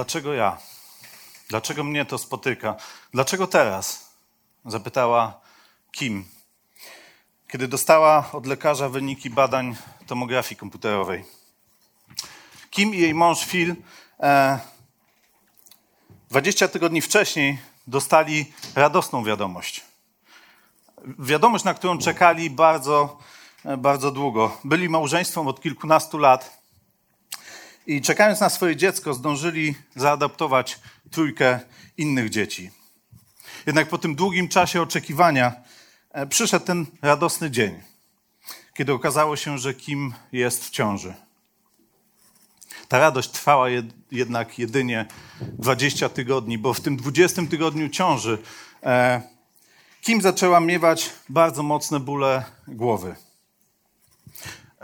Dlaczego ja? Dlaczego mnie to spotyka? Dlaczego teraz? Zapytała Kim, kiedy dostała od lekarza wyniki badań tomografii komputerowej. Kim i jej mąż Phil e, 20 tygodni wcześniej dostali radosną wiadomość. Wiadomość, na którą czekali bardzo, e, bardzo długo. Byli małżeństwem od kilkunastu lat i czekając na swoje dziecko, zdążyli zaadaptować trójkę innych dzieci. Jednak po tym długim czasie oczekiwania e, przyszedł ten radosny dzień, kiedy okazało się, że Kim jest w ciąży. Ta radość trwała jednak jedynie 20 tygodni, bo w tym 20 tygodniu ciąży e, Kim zaczęła miewać bardzo mocne bóle głowy.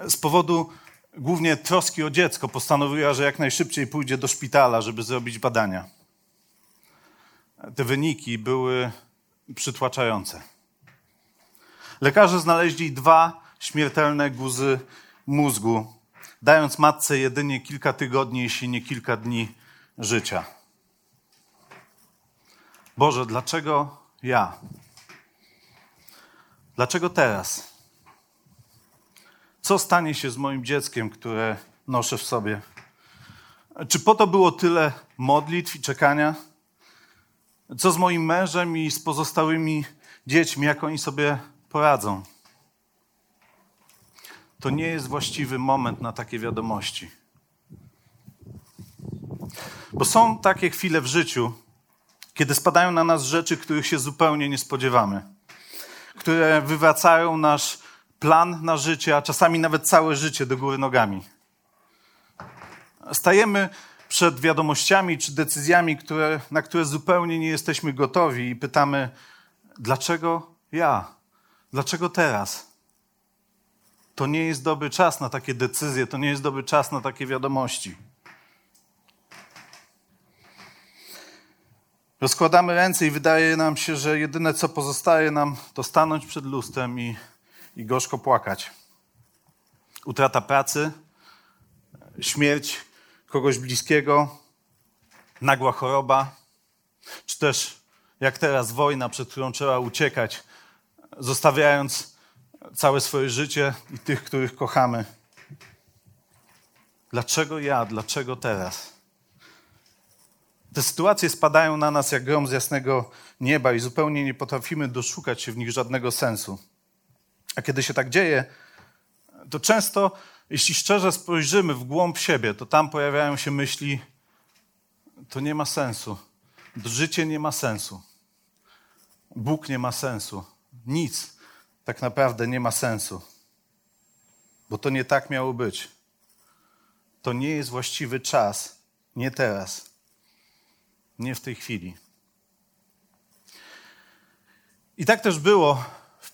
Z powodu głównie troski o dziecko postanowiła, że jak najszybciej pójdzie do szpitala, żeby zrobić badania. Te wyniki były przytłaczające. Lekarze znaleźli dwa śmiertelne guzy mózgu, dając matce jedynie kilka tygodni, jeśli nie kilka dni życia. Boże, dlaczego ja? Dlaczego teraz? Co stanie się z moim dzieckiem, które noszę w sobie? Czy po to było tyle modlitw i czekania? Co z moim mężem i z pozostałymi dziećmi, jak oni sobie poradzą? To nie jest właściwy moment na takie wiadomości. Bo są takie chwile w życiu, kiedy spadają na nas rzeczy, których się zupełnie nie spodziewamy, które wywracają nasz plan na życie, a czasami nawet całe życie do góry nogami. Stajemy przed wiadomościami czy decyzjami, które, na które zupełnie nie jesteśmy gotowi i pytamy, dlaczego ja? Dlaczego teraz? To nie jest dobry czas na takie decyzje, to nie jest dobry czas na takie wiadomości. Rozkładamy ręce i wydaje nam się, że jedyne co pozostaje nam, to stanąć przed lustrem i i gorzko płakać. Utrata pracy, śmierć kogoś bliskiego, nagła choroba, czy też jak teraz wojna, przed którą trzeba uciekać, zostawiając całe swoje życie i tych, których kochamy. Dlaczego ja? Dlaczego teraz? Te sytuacje spadają na nas jak grom z jasnego nieba i zupełnie nie potrafimy doszukać się w nich żadnego sensu. A kiedy się tak dzieje, to często, jeśli szczerze spojrzymy w głąb siebie, to tam pojawiają się myśli, to nie ma sensu. Życie nie ma sensu. Bóg nie ma sensu. Nic tak naprawdę nie ma sensu. Bo to nie tak miało być. To nie jest właściwy czas. Nie teraz. Nie w tej chwili. I tak też było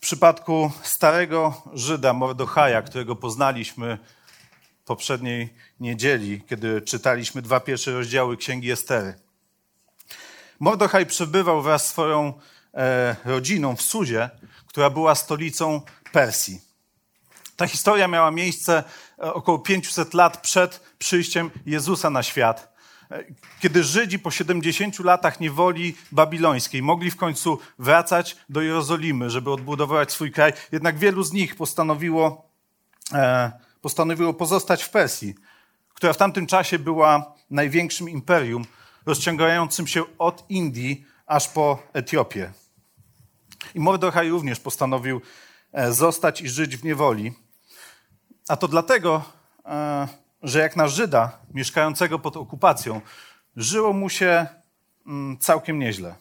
przypadku starego Żyda Mordochaja, którego poznaliśmy poprzedniej niedzieli, kiedy czytaliśmy dwa pierwsze rozdziały Księgi Estery. Mordochaj przebywał wraz z swoją e, rodziną w Suzie, która była stolicą Persji. Ta historia miała miejsce e, około 500 lat przed przyjściem Jezusa na świat kiedy Żydzi po 70 latach niewoli babilońskiej mogli w końcu wracać do Jerozolimy, żeby odbudować swój kraj, jednak wielu z nich postanowiło, e, postanowiło pozostać w Persji, która w tamtym czasie była największym imperium, rozciągającym się od Indii aż po Etiopię. I Mordechaj również postanowił e, zostać i żyć w niewoli. A to dlatego, e, że jak na Żyda mieszkającego pod okupacją, żyło mu się mm, całkiem nieźle.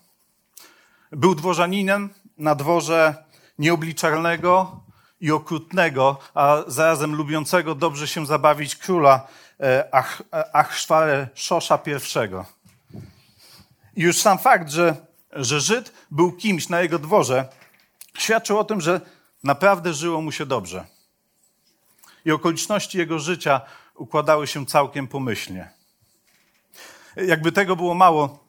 Był dworzaninem na dworze nieobliczalnego i okrutnego, a zarazem lubiącego dobrze się zabawić króla e, Ach, Szosza I. I już sam fakt, że, że Żyd był kimś na jego dworze, świadczył o tym, że naprawdę żyło mu się dobrze. I okoliczności jego życia układały się całkiem pomyślnie. Jakby tego było mało,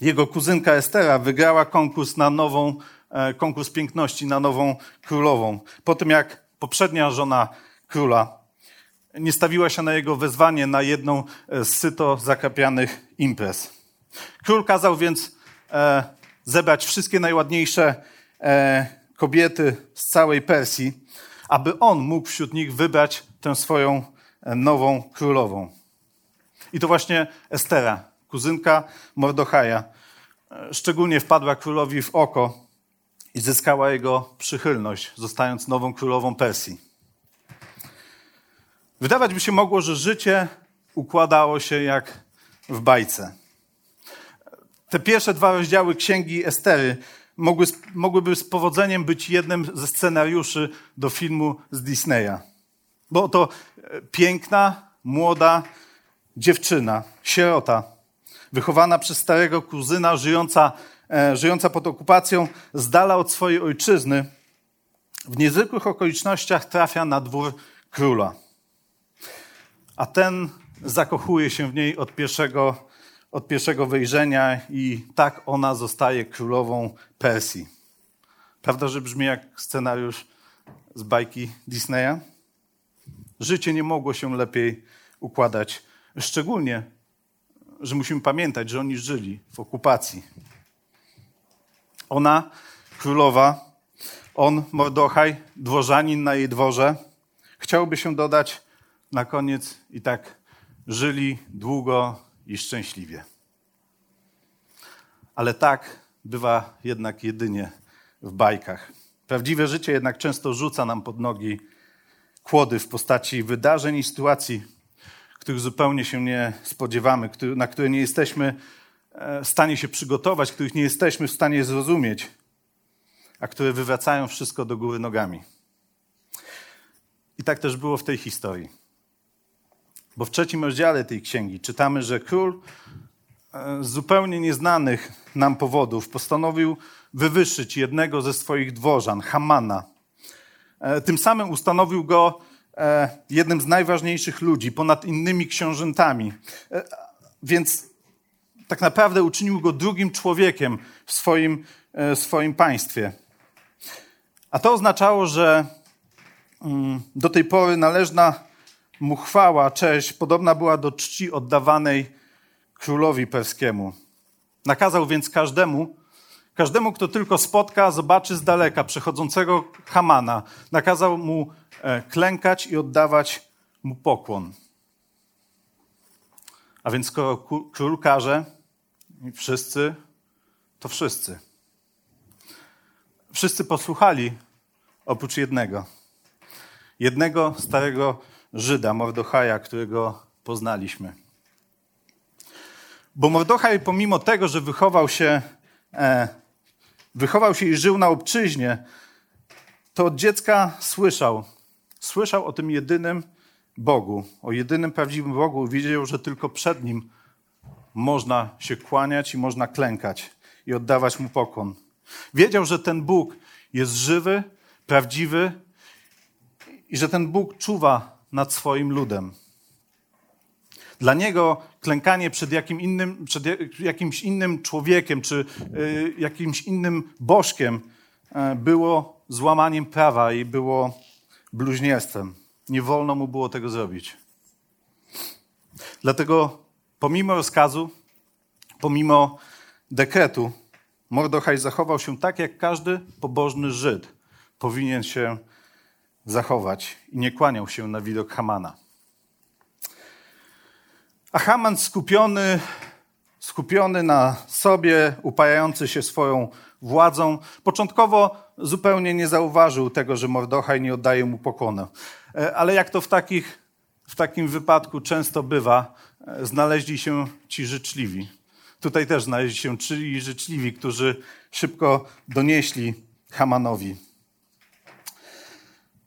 jego kuzynka Estera wygrała konkurs na nową, e, konkurs piękności na nową królową. Po tym jak poprzednia żona króla nie stawiła się na jego wezwanie na jedną z syto zakapianych imprez. Król kazał więc e, zebrać wszystkie najładniejsze e, kobiety z całej Persji, aby on mógł wśród nich wybrać tę swoją e, nową królową. I to właśnie Estera, kuzynka Mordochaja, e, szczególnie wpadła królowi w oko i zyskała jego przychylność, zostając nową królową Persji. Wydawać by się mogło, że życie układało się jak w bajce. Te pierwsze dwa rozdziały księgi Estery mogły, mogłyby z powodzeniem być jednym ze scenariuszy do filmu z Disneya. Bo to e, piękna, młoda dziewczyna, sierota, wychowana przez starego kuzyna, żyjąca, e, żyjąca pod okupacją, z dala od swojej ojczyzny, w niezwykłych okolicznościach trafia na dwór króla. A ten zakochuje się w niej od pierwszego od pierwszego wejrzenia i tak ona zostaje królową Persji. Prawda, że brzmi jak scenariusz z bajki Disneya? Życie nie mogło się lepiej układać. Szczególnie, że musimy pamiętać, że oni żyli w okupacji. Ona, królowa, on, Mordochaj, dworzanin na jej dworze. Chciałby się dodać na koniec i tak żyli długo i szczęśliwie. Ale tak bywa jednak jedynie w bajkach. Prawdziwe życie jednak często rzuca nam pod nogi kłody w postaci wydarzeń i sytuacji, których zupełnie się nie spodziewamy, na które nie jesteśmy e, w stanie się przygotować, których nie jesteśmy w stanie zrozumieć, a które wywracają wszystko do góry nogami. I tak też było w tej historii. Bo w trzecim rozdziale tej księgi czytamy, że król e, z zupełnie nieznanych nam powodów postanowił wywyższyć jednego ze swoich dworzan, Hamana. E, tym samym ustanowił go e, jednym z najważniejszych ludzi, ponad innymi książętami. Więc tak naprawdę uczynił go drugim człowiekiem w swoim, w swoim państwie. A to oznaczało, że mm, do tej pory należna mu chwała, cześć podobna była do czci oddawanej królowi perskiemu. Nakazał więc każdemu, każdemu, kto tylko spotka, zobaczy z daleka przechodzącego Hamana, nakazał mu e, klękać i oddawać mu pokłon. A więc skoro król każe, wszyscy, to wszyscy. Wszyscy posłuchali, oprócz jednego. Jednego starego Żyda, Mordochaja, którego poznaliśmy. Bo Mordochaj, pomimo tego, że wychował się, e, wychował się i żył na obczyźnie, to od dziecka słyszał, słyszał o tym jedynym Bogu, o jedynym prawdziwym Bogu. Wiedział, że tylko przed Nim można się kłaniać i można klękać i oddawać Mu pokłon. Wiedział, że ten Bóg jest żywy, prawdziwy i że ten Bóg czuwa nad swoim ludem. Dla niego klękanie przed, jakim innym, przed jakimś innym człowiekiem czy y, jakimś innym bożkiem y, było złamaniem prawa i było bluźnierstwem. Nie wolno mu było tego zrobić. Dlatego pomimo rozkazu, pomimo dekretu, Mordochaj zachował się tak, jak każdy pobożny Żyd powinien się zachować i nie kłaniał się na widok Hamana. A Haman skupiony, skupiony na sobie, upajający się swoją władzą, początkowo zupełnie nie zauważył tego, że Mordochaj nie oddaje mu pokłonu. E, ale jak to w, takich, w takim wypadku często bywa, e, znaleźli się ci życzliwi. Tutaj też znaleźli się ci życzliwi, którzy szybko donieśli Hamanowi.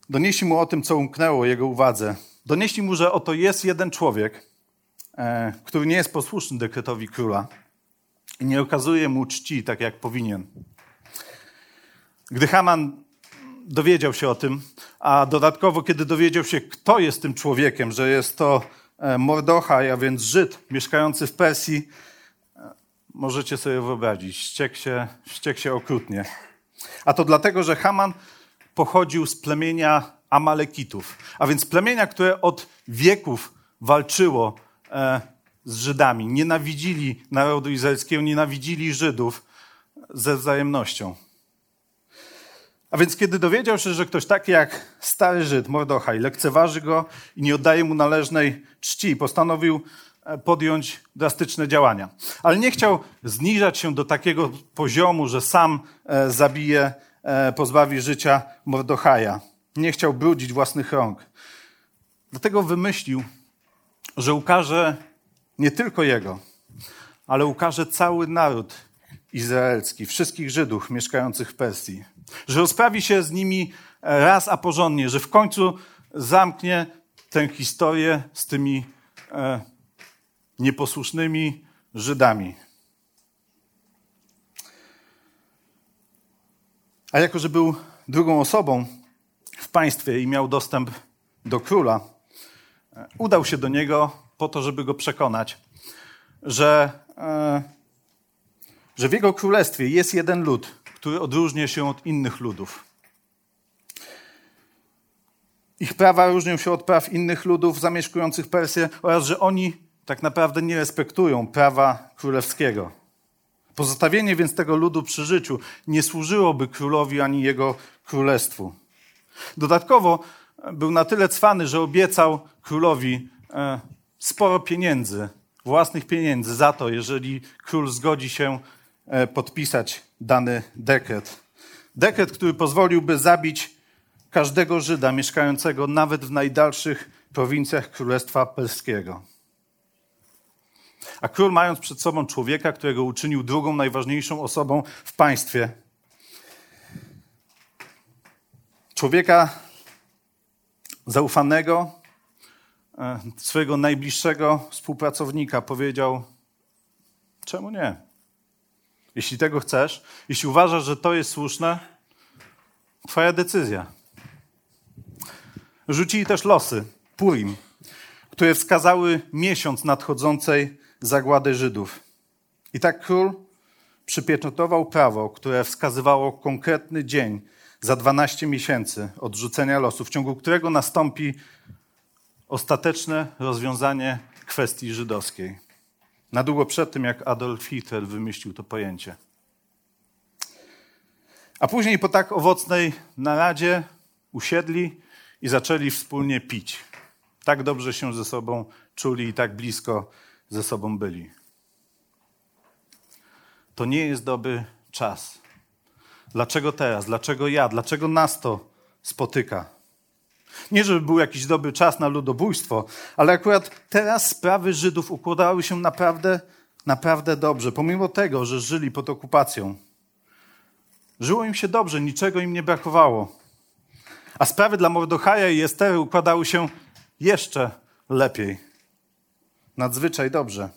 donieśli mu o tym, co umknęło jego uwadze. Donieśli mu, że oto jest jeden człowiek, który nie jest posłuszny dekretowi króla i nie okazuje mu czci tak, jak powinien. Gdy Haman dowiedział się o tym, a dodatkowo, kiedy dowiedział się, kto jest tym człowiekiem, że jest to e, Mordochaj, a więc Żyd mieszkający w Persji, e, możecie sobie wyobrazić, ściekł się, ściekł się okrutnie. A to dlatego, że Haman pochodził z plemienia Amalekitów, a więc plemienia, które od wieków walczyło e, z Żydami. Nienawidzili narodu izraelskiego, nienawidzili Żydów ze wzajemnością. A więc kiedy dowiedział się, że ktoś taki jak stary Żyd, Mordochaj, lekceważy go i nie oddaje mu należnej czci, postanowił e, podjąć drastyczne działania. Ale nie chciał zniżać się do takiego poziomu, że sam e, zabije, e, pozbawi życia Mordochaja. Nie chciał brudzić własnych rąk. Dlatego wymyślił, że ukaże nie tylko jego, ale ukaże cały naród izraelski, wszystkich Żydów mieszkających w Persji. Że rozprawi się z nimi raz a porządnie, że w końcu zamknie tę historię z tymi e, nieposłusznymi Żydami. A jako, że był drugą osobą w państwie i miał dostęp do króla, udał się do niego po to, żeby go przekonać, że, e, że w jego królestwie jest jeden lud, który odróżnia się od innych ludów. Ich prawa różnią się od praw innych ludów zamieszkujących Persję oraz, że oni tak naprawdę nie respektują prawa królewskiego. Pozostawienie więc tego ludu przy życiu nie służyłoby królowi ani jego królestwu. Dodatkowo był na tyle cwany, że obiecał królowi e, sporo pieniędzy, własnych pieniędzy za to, jeżeli król zgodzi się e, podpisać dany dekret. Dekret, który pozwoliłby zabić każdego Żyda mieszkającego nawet w najdalszych prowincjach Królestwa Perskiego. A król, mając przed sobą człowieka, którego uczynił drugą najważniejszą osobą w państwie, człowieka zaufanego, e, swojego najbliższego współpracownika, powiedział: Czemu nie? Jeśli tego chcesz, jeśli uważasz, że to jest słuszne, Twoja decyzja. Rzucili też losy, Purim, które wskazały miesiąc nadchodzącej zagłady Żydów. I tak król przypieczętował prawo, które wskazywało konkretny dzień za 12 miesięcy od rzucenia losu, w ciągu którego nastąpi ostateczne rozwiązanie kwestii żydowskiej. Na długo przed tym, jak Adolf Hitler wymyślił to pojęcie. A później po tak owocnej naradzie usiedli i zaczęli wspólnie pić. Tak dobrze się ze sobą czuli i tak blisko ze sobą byli. To nie jest dobry czas. Dlaczego teraz? Dlaczego ja? Dlaczego nas to spotyka? Nie, żeby był jakiś dobry czas na ludobójstwo, ale akurat teraz sprawy Żydów układały się naprawdę, naprawdę dobrze, pomimo tego, że żyli pod okupacją. Żyło im się dobrze, niczego im nie brakowało. A sprawy dla Mordochaja i Estery układały się jeszcze lepiej. Nadzwyczaj dobrze.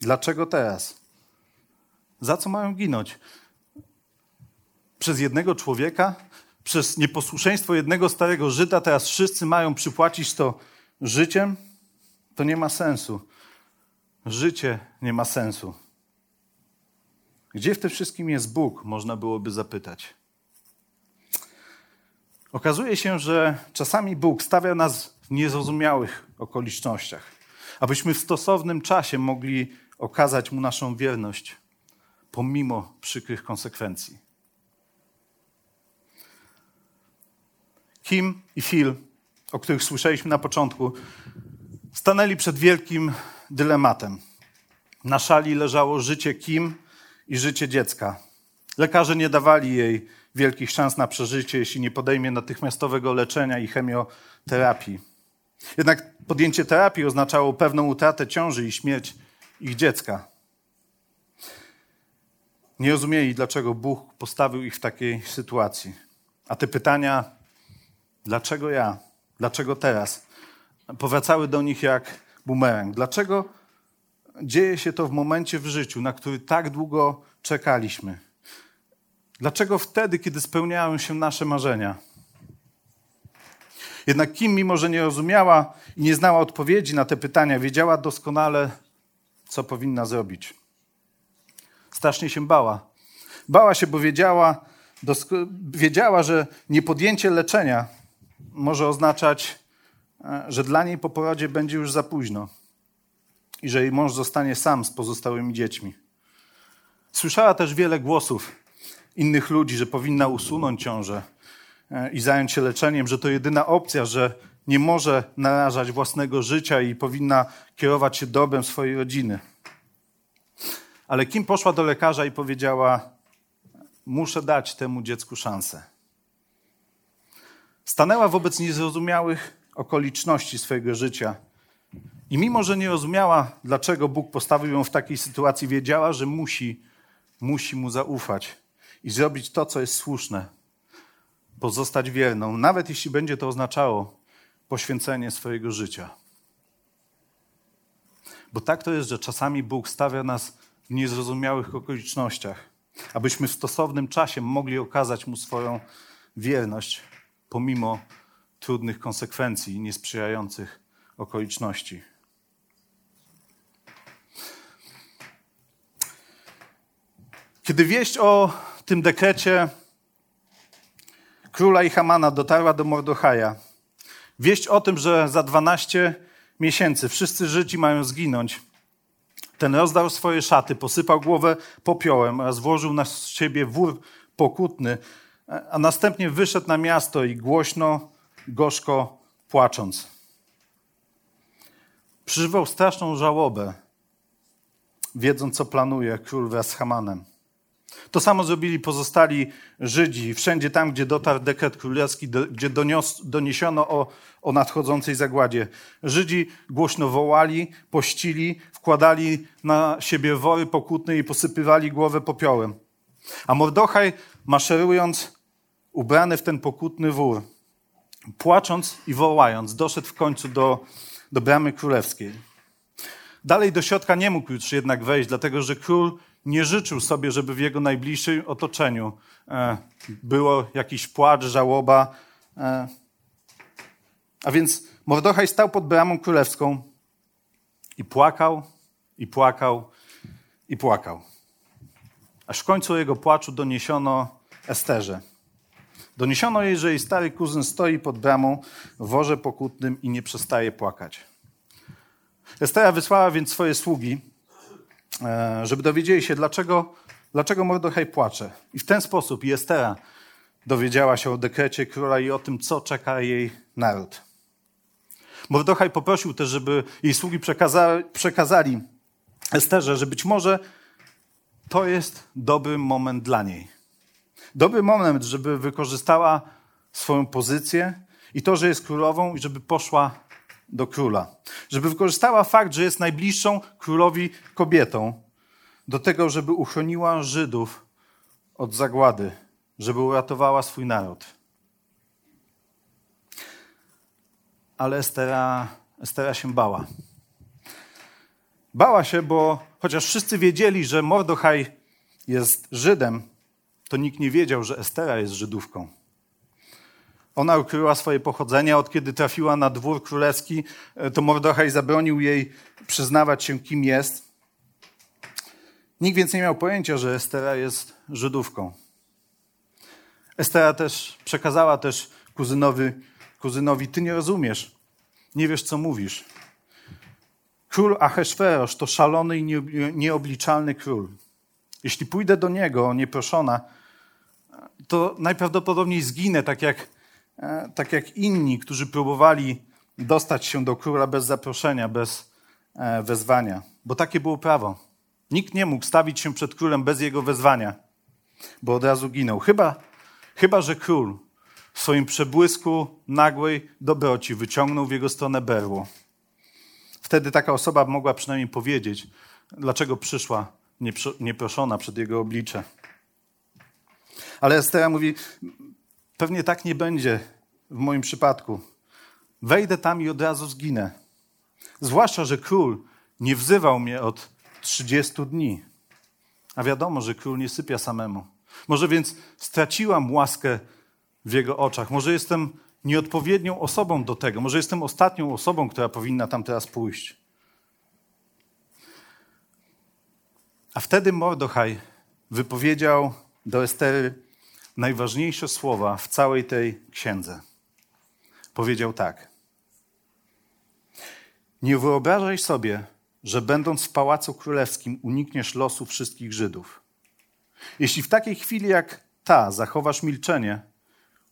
Dlaczego teraz? Za co mają ginąć? Przez jednego człowieka? Przez nieposłuszeństwo jednego starego Żyda teraz wszyscy mają przypłacić to życiem? To nie ma sensu. Życie nie ma sensu. Gdzie w tym wszystkim jest Bóg, można byłoby zapytać. Okazuje się, że czasami Bóg stawia nas w niezrozumiałych okolicznościach, abyśmy w stosownym czasie mogli okazać Mu naszą wierność, pomimo przykrych konsekwencji. Kim i Phil, o których słyszeliśmy na początku, stanęli przed wielkim dylematem. Na szali leżało życie Kim i życie dziecka. Lekarze nie dawali jej wielkich szans na przeżycie, jeśli nie podejmie natychmiastowego leczenia i chemioterapii. Jednak podjęcie terapii oznaczało pewną utratę ciąży i śmierć ich dziecka. Nie rozumieli, dlaczego Bóg postawił ich w takiej sytuacji. A te pytania Dlaczego ja? Dlaczego teraz? Powracały do nich jak bumerang. Dlaczego dzieje się to w momencie w życiu, na który tak długo czekaliśmy? Dlaczego wtedy, kiedy spełniają się nasze marzenia? Jednak Kim, mimo że nie rozumiała i nie znała odpowiedzi na te pytania, wiedziała doskonale, co powinna zrobić. Strasznie się bała. Bała się, bo wiedziała, wiedziała, że niepodjęcie leczenia może oznaczać, e, że dla niej po porodzie będzie już za późno i że jej mąż zostanie sam z pozostałymi dziećmi. Słyszała też wiele głosów innych ludzi, że powinna usunąć ciążę e, i zająć się leczeniem, że to jedyna opcja, że nie może narażać własnego życia i powinna kierować się dobrem swojej rodziny. Ale Kim poszła do lekarza i powiedziała: Muszę dać temu dziecku szansę. Stanęła wobec niezrozumiałych okoliczności swojego życia. I mimo, że nie rozumiała, dlaczego Bóg postawił ją w takiej sytuacji, wiedziała, że musi, musi mu zaufać i zrobić to, co jest słuszne. Pozostać wierną, nawet jeśli będzie to oznaczało poświęcenie swojego życia. Bo tak to jest, że czasami Bóg stawia nas w niezrozumiałych okolicznościach, abyśmy w stosownym czasie mogli okazać Mu swoją wierność, pomimo trudnych konsekwencji i niesprzyjających okoliczności. Kiedy wieść o tym dekrecie króla i Hamana dotarła do Mordochaja, wieść o tym, że za 12 miesięcy wszyscy Żydzi mają zginąć, ten rozdarł swoje szaty, posypał głowę popiołem oraz włożył na siebie wór pokutny, a następnie wyszedł na miasto i głośno, gorzko płacząc. Przeżywał straszną żałobę, wiedząc, co planuje król wraz z Hamanem. To samo zrobili pozostali Żydzi. Wszędzie tam, gdzie dotarł dekret królewski, gdzie donios, doniesiono o, o nadchodzącej zagładzie. Żydzi głośno wołali, pościli, wkładali na siebie wory pokutne i posypywali głowę popiołem. A Mordochaj, maszerując, ubrany w ten pokutny wór, płacząc i wołając, doszedł w końcu do, do bramy królewskiej. Dalej do środka nie mógł już jednak wejść, dlatego że król nie życzył sobie, żeby w jego najbliższym otoczeniu e, było jakiś płacz, żałoba. E. A więc Mordochaj stał pod bramą królewską i płakał, i płakał, i płakał. Aż w końcu jego płaczu doniesiono Esterze. Doniesiono jej, że jej stary kuzyn stoi pod bramą w worze pokutnym i nie przestaje płakać. Estera wysłała więc swoje sługi, e, żeby dowiedzieli się, dlaczego, dlaczego Mordochaj płacze. I w ten sposób Estera dowiedziała się o dekrecie króla i o tym, co czeka jej naród. Mordochaj poprosił też, żeby jej sługi przekazali, przekazali Esterze, że być może to jest dobry moment dla niej. Dobry moment, żeby wykorzystała swoją pozycję i to, że jest królową i żeby poszła do króla. Żeby wykorzystała fakt, że jest najbliższą królowi kobietą do tego, żeby uchroniła Żydów od zagłady, żeby uratowała swój naród. Ale Estera, Estera się bała. Bała się, bo chociaż wszyscy wiedzieli, że Mordochaj jest Żydem, to nikt nie wiedział, że Estera jest Żydówką. Ona ukryła swoje pochodzenie, od kiedy trafiła na dwór królewski, e, to Mordochaj zabronił jej przyznawać się, kim jest. Nikt więc nie miał pojęcia, że Estera jest Żydówką. Estera też przekazała też kuzynowi, kuzynowi, ty nie rozumiesz, nie wiesz, co mówisz. Król Ahesferosz to szalony i nieobliczalny król. Jeśli pójdę do niego nieproszona, to najprawdopodobniej zginę, tak jak, e, tak jak inni, którzy próbowali dostać się do króla bez zaproszenia, bez e, wezwania. Bo takie było prawo. Nikt nie mógł stawić się przed królem bez jego wezwania, bo od razu ginął. Chyba, chyba że król w swoim przebłysku nagłej dobroci wyciągnął w jego stronę berło. Wtedy taka osoba mogła przynajmniej powiedzieć, dlaczego przyszła nieproszona przed jego oblicze. Ale Estera mówi, pewnie tak nie będzie, w moim przypadku. Wejdę tam i od razu zginę. Zwłaszcza, że król nie wzywał mnie od 30 dni. A wiadomo, że król nie sypia samemu. Może więc straciłam łaskę w jego oczach. Może jestem nieodpowiednią osobą do tego. Może jestem ostatnią osobą, która powinna tam teraz pójść. A wtedy Mordochaj wypowiedział do Estery najważniejsze słowa w całej tej księdze. Powiedział tak. Nie wyobrażaj sobie, że będąc w pałacu królewskim unikniesz losu wszystkich Żydów. Jeśli w takiej chwili jak ta zachowasz milczenie,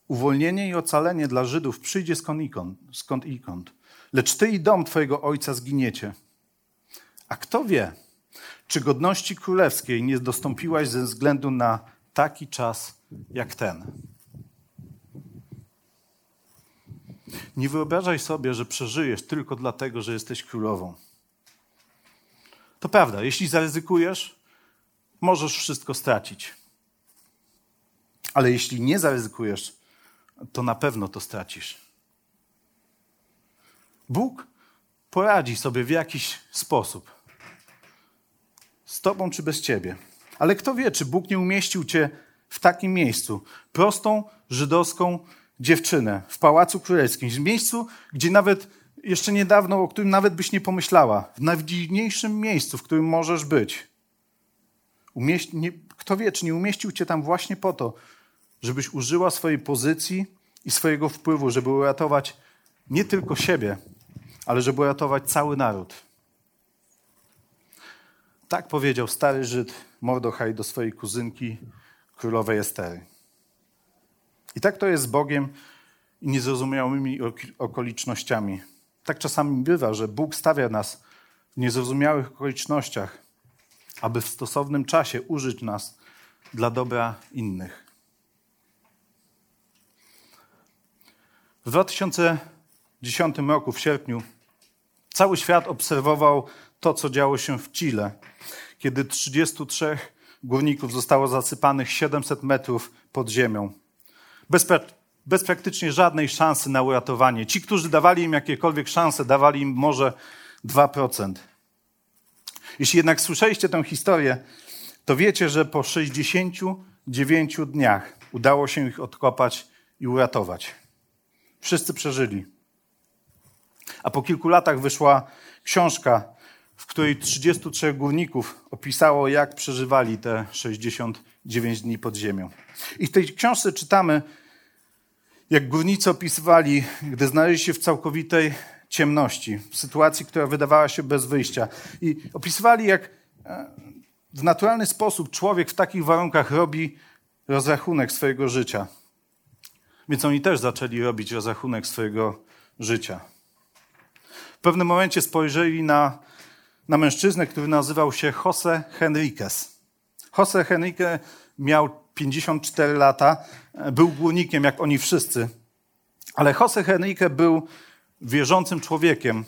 uwolnienie i ocalenie dla Żydów przyjdzie skąd ikąd, skąd ikąd. Lecz ty i dom twojego ojca zginiecie. A kto wie, czy godności królewskiej nie dostąpiłaś ze względu na taki czas jak ten? Nie wyobrażaj sobie, że przeżyjesz tylko dlatego, że jesteś królową. To prawda, jeśli zaryzykujesz, możesz wszystko stracić. Ale jeśli nie zaryzykujesz, to na pewno to stracisz. Bóg poradzi sobie w jakiś sposób. Z tobą czy bez ciebie. Ale kto wie, czy Bóg nie umieścił cię w takim miejscu. Prostą żydowską dziewczynę w Pałacu Królewskim. W miejscu, gdzie nawet jeszcze niedawno, o którym nawet byś nie pomyślała. W najdziwniejszym miejscu, w którym możesz być. Nie, kto wie, czy nie umieścił cię tam właśnie po to, żebyś użyła swojej pozycji i swojego wpływu, żeby uratować nie tylko siebie, ale żeby uratować cały naród. Tak powiedział stary Żyd Mordochaj do swojej kuzynki, królowej Estery. I tak to jest z Bogiem i niezrozumiałymi okolicznościami. Tak czasami bywa, że Bóg stawia nas w niezrozumiałych okolicznościach, aby w stosownym czasie użyć nas dla dobra innych. W 2010 roku, w sierpniu, cały świat obserwował to, co działo się w Chile, kiedy 33 górników zostało zasypanych 700 metrów pod ziemią. Bez, bez praktycznie żadnej szansy na uratowanie. Ci, którzy dawali im jakiekolwiek szanse, dawali im może 2%. Jeśli jednak słyszeliście tę historię, to wiecie, że po 69 dniach udało się ich odkopać i uratować. Wszyscy przeżyli. A po kilku latach wyszła książka, w której 33 górników opisało, jak przeżywali te 69 dni pod ziemią. I w tej książce czytamy, jak górnicy opisywali, gdy znaleźli się w całkowitej ciemności, w sytuacji, która wydawała się bez wyjścia. I opisywali, jak e, w naturalny sposób człowiek w takich warunkach robi rozrachunek swojego życia. Więc oni też zaczęli robić rozrachunek swojego życia. W pewnym momencie spojrzeli na, na mężczyznę, który nazywał się Jose Henriquez. Jose Henrique miał 54 lata, był górnikiem jak oni wszyscy, ale Jose Henrique był wierzącym człowiekiem,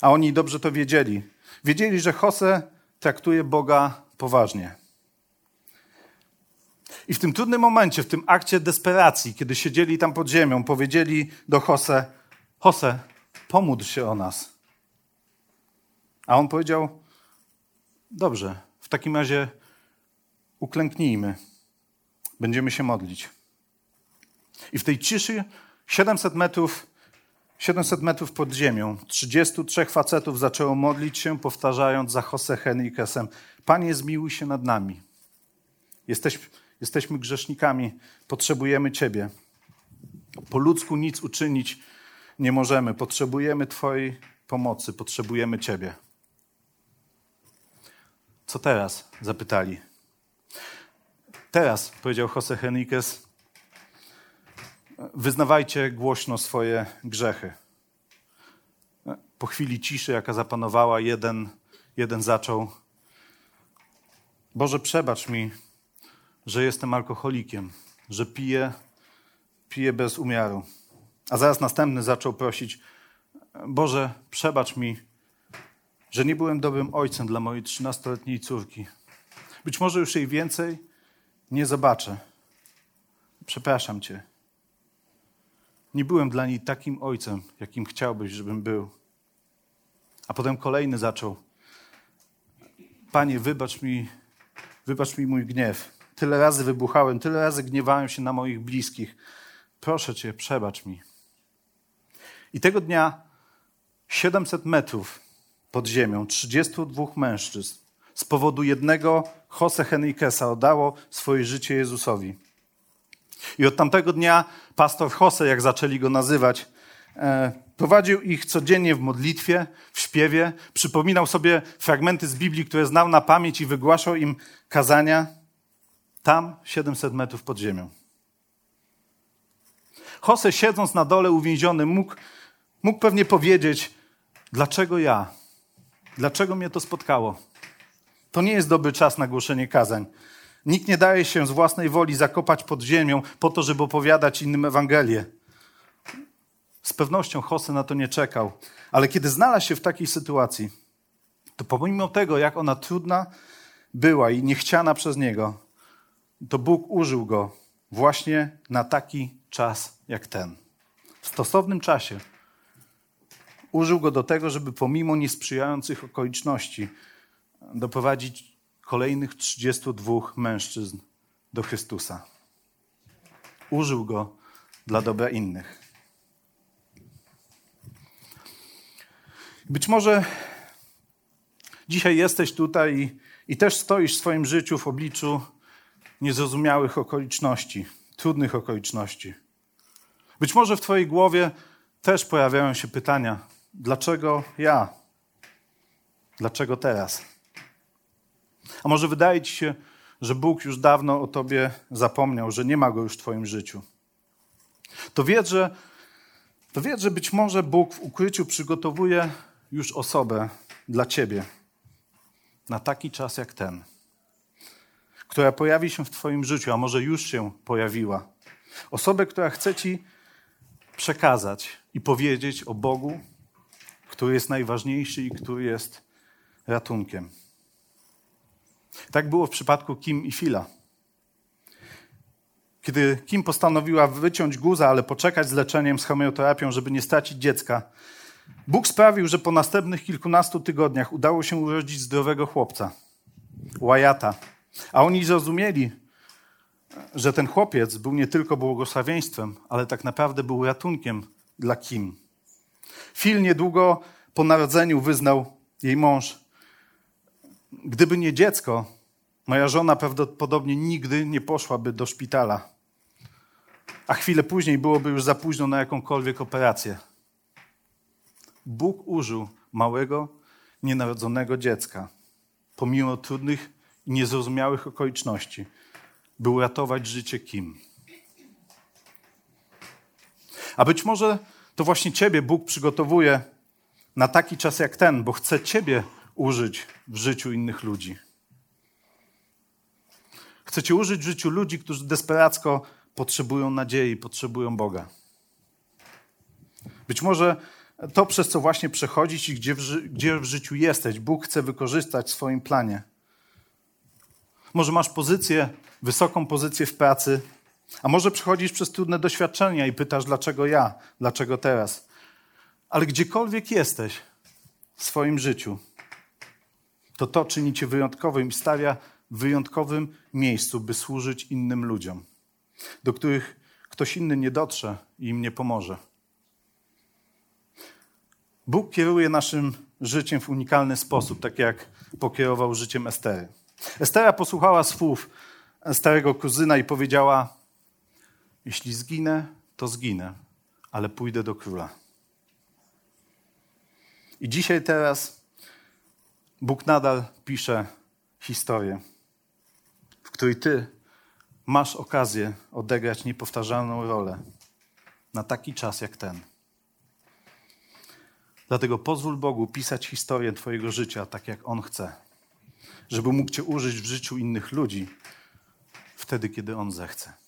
a oni dobrze to wiedzieli. Wiedzieli, że Jose traktuje Boga poważnie. I w tym trudnym momencie, w tym akcie desperacji, kiedy siedzieli tam pod ziemią, powiedzieli do Jose: Jose, pomódl się o nas. A on powiedział: Dobrze, w takim razie uklęknijmy, będziemy się modlić. I w tej ciszy 700 metrów, 700 metrów pod ziemią 33 facetów zaczęło modlić się, powtarzając za Jose Henriquesem: Panie, zmiłuj się nad nami. Jesteś, jesteśmy grzesznikami, potrzebujemy Ciebie. Po ludzku nic uczynić nie możemy. Potrzebujemy Twojej pomocy, potrzebujemy Ciebie. Co teraz? zapytali. Teraz, powiedział Jose Henriquez, wyznawajcie głośno swoje grzechy. Po chwili ciszy, jaka zapanowała, jeden, jeden zaczął. Boże, przebacz mi, że jestem alkoholikiem, że piję, piję bez umiaru. A zaraz następny zaczął prosić: Boże, przebacz mi, że nie byłem dobrym ojcem dla mojej trzynastoletniej córki. Być może już jej więcej nie zobaczę. Przepraszam Cię. nie byłem dla niej takim ojcem, jakim chciałbyś, żebym był. A potem kolejny zaczął. Panie, wybacz mi, wybacz mi mój gniew. Tyle razy wybuchałem, tyle razy gniewałem się na moich bliskich. Proszę Cię, przebacz mi. I tego dnia 700 metrów pod ziemią, 32 mężczyzn z powodu jednego Jose Henriquesa oddało swoje życie Jezusowi. I od tamtego dnia pastor Jose, jak zaczęli go nazywać, e, prowadził ich codziennie w modlitwie, w śpiewie, przypominał sobie fragmenty z Biblii, które znał na pamięć i wygłaszał im kazania tam 700 metrów pod ziemią. Jose siedząc na dole uwięziony mógł, mógł pewnie powiedzieć, dlaczego ja? Dlaczego mnie to spotkało? To nie jest dobry czas na głoszenie kazań. Nikt nie daje się z własnej woli zakopać pod ziemią po to, żeby opowiadać innym Ewangelię. Z pewnością Jose na to nie czekał, ale kiedy znalazł się w takiej sytuacji, to pomimo tego, jak ona trudna była i niechciana przez niego, to Bóg użył go właśnie na taki czas jak ten. W stosownym czasie użył go do tego, żeby pomimo niesprzyjających okoliczności doprowadzić kolejnych 32 mężczyzn do Chrystusa. Użył go dla dobra innych. Być może dzisiaj jesteś tutaj i, i też stoisz w swoim życiu w obliczu niezrozumiałych okoliczności, trudnych okoliczności. Być może w Twojej głowie też pojawiają się pytania: dlaczego ja? Dlaczego teraz? A może wydaje Ci się, że Bóg już dawno o Tobie zapomniał, że nie ma go już w Twoim życiu. To wiedz, że, to wiedz, że być może Bóg w ukryciu przygotowuje już osobę dla Ciebie na taki czas jak ten która pojawi się w Twoim życiu, a może już się pojawiła. Osobę, która chce Ci przekazać i powiedzieć o Bogu, który jest najważniejszy i który jest ratunkiem. Tak było w przypadku Kim i Fila. Kiedy Kim postanowiła wyciąć guza, ale poczekać z leczeniem, z chemioterapią, żeby nie stracić dziecka, Bóg sprawił, że po następnych kilkunastu tygodniach udało się urodzić zdrowego chłopca, Łajata. A oni zrozumieli, że ten chłopiec był nie tylko błogosławieństwem, ale tak naprawdę był ratunkiem dla Kim. Phil niedługo po narodzeniu wyznał jej mąż, gdyby nie dziecko, moja żona prawdopodobnie nigdy nie poszłaby do szpitala. A chwilę później byłoby już za późno na jakąkolwiek operację. Bóg użył małego, nienarodzonego dziecka, pomimo trudnych i niezrozumiałych okoliczności, by uratować życie Kim. A być może to właśnie Ciebie Bóg przygotowuje na taki czas jak ten, bo chce Ciebie użyć w życiu innych ludzi. Chce Cię użyć w życiu ludzi, którzy desperacko potrzebują nadziei, potrzebują Boga. Być może to, przez co właśnie przechodzić i gdzie w, gdzie w życiu jesteś, Bóg chce wykorzystać w swoim planie. Może masz pozycję, wysoką pozycję w pracy, a może przechodzisz przez trudne doświadczenia i pytasz, dlaczego ja, dlaczego teraz. Ale gdziekolwiek jesteś w swoim życiu, to to czyni cię wyjątkowym i stawia w wyjątkowym miejscu, by służyć innym ludziom, do których ktoś inny nie dotrze i im nie pomoże. Bóg kieruje naszym życiem w unikalny sposób, tak jak pokierował życiem Estery. Estera posłuchała słów starego kuzyna i powiedziała: Jeśli zginę, to zginę, ale pójdę do króla. I dzisiaj, teraz Bóg nadal pisze historię, w której ty masz okazję odegrać niepowtarzalną rolę na taki czas jak ten. Dlatego pozwól Bogu pisać historię Twojego życia tak, jak On chce żeby mógł Cię użyć w życiu innych ludzi wtedy, kiedy On zechce.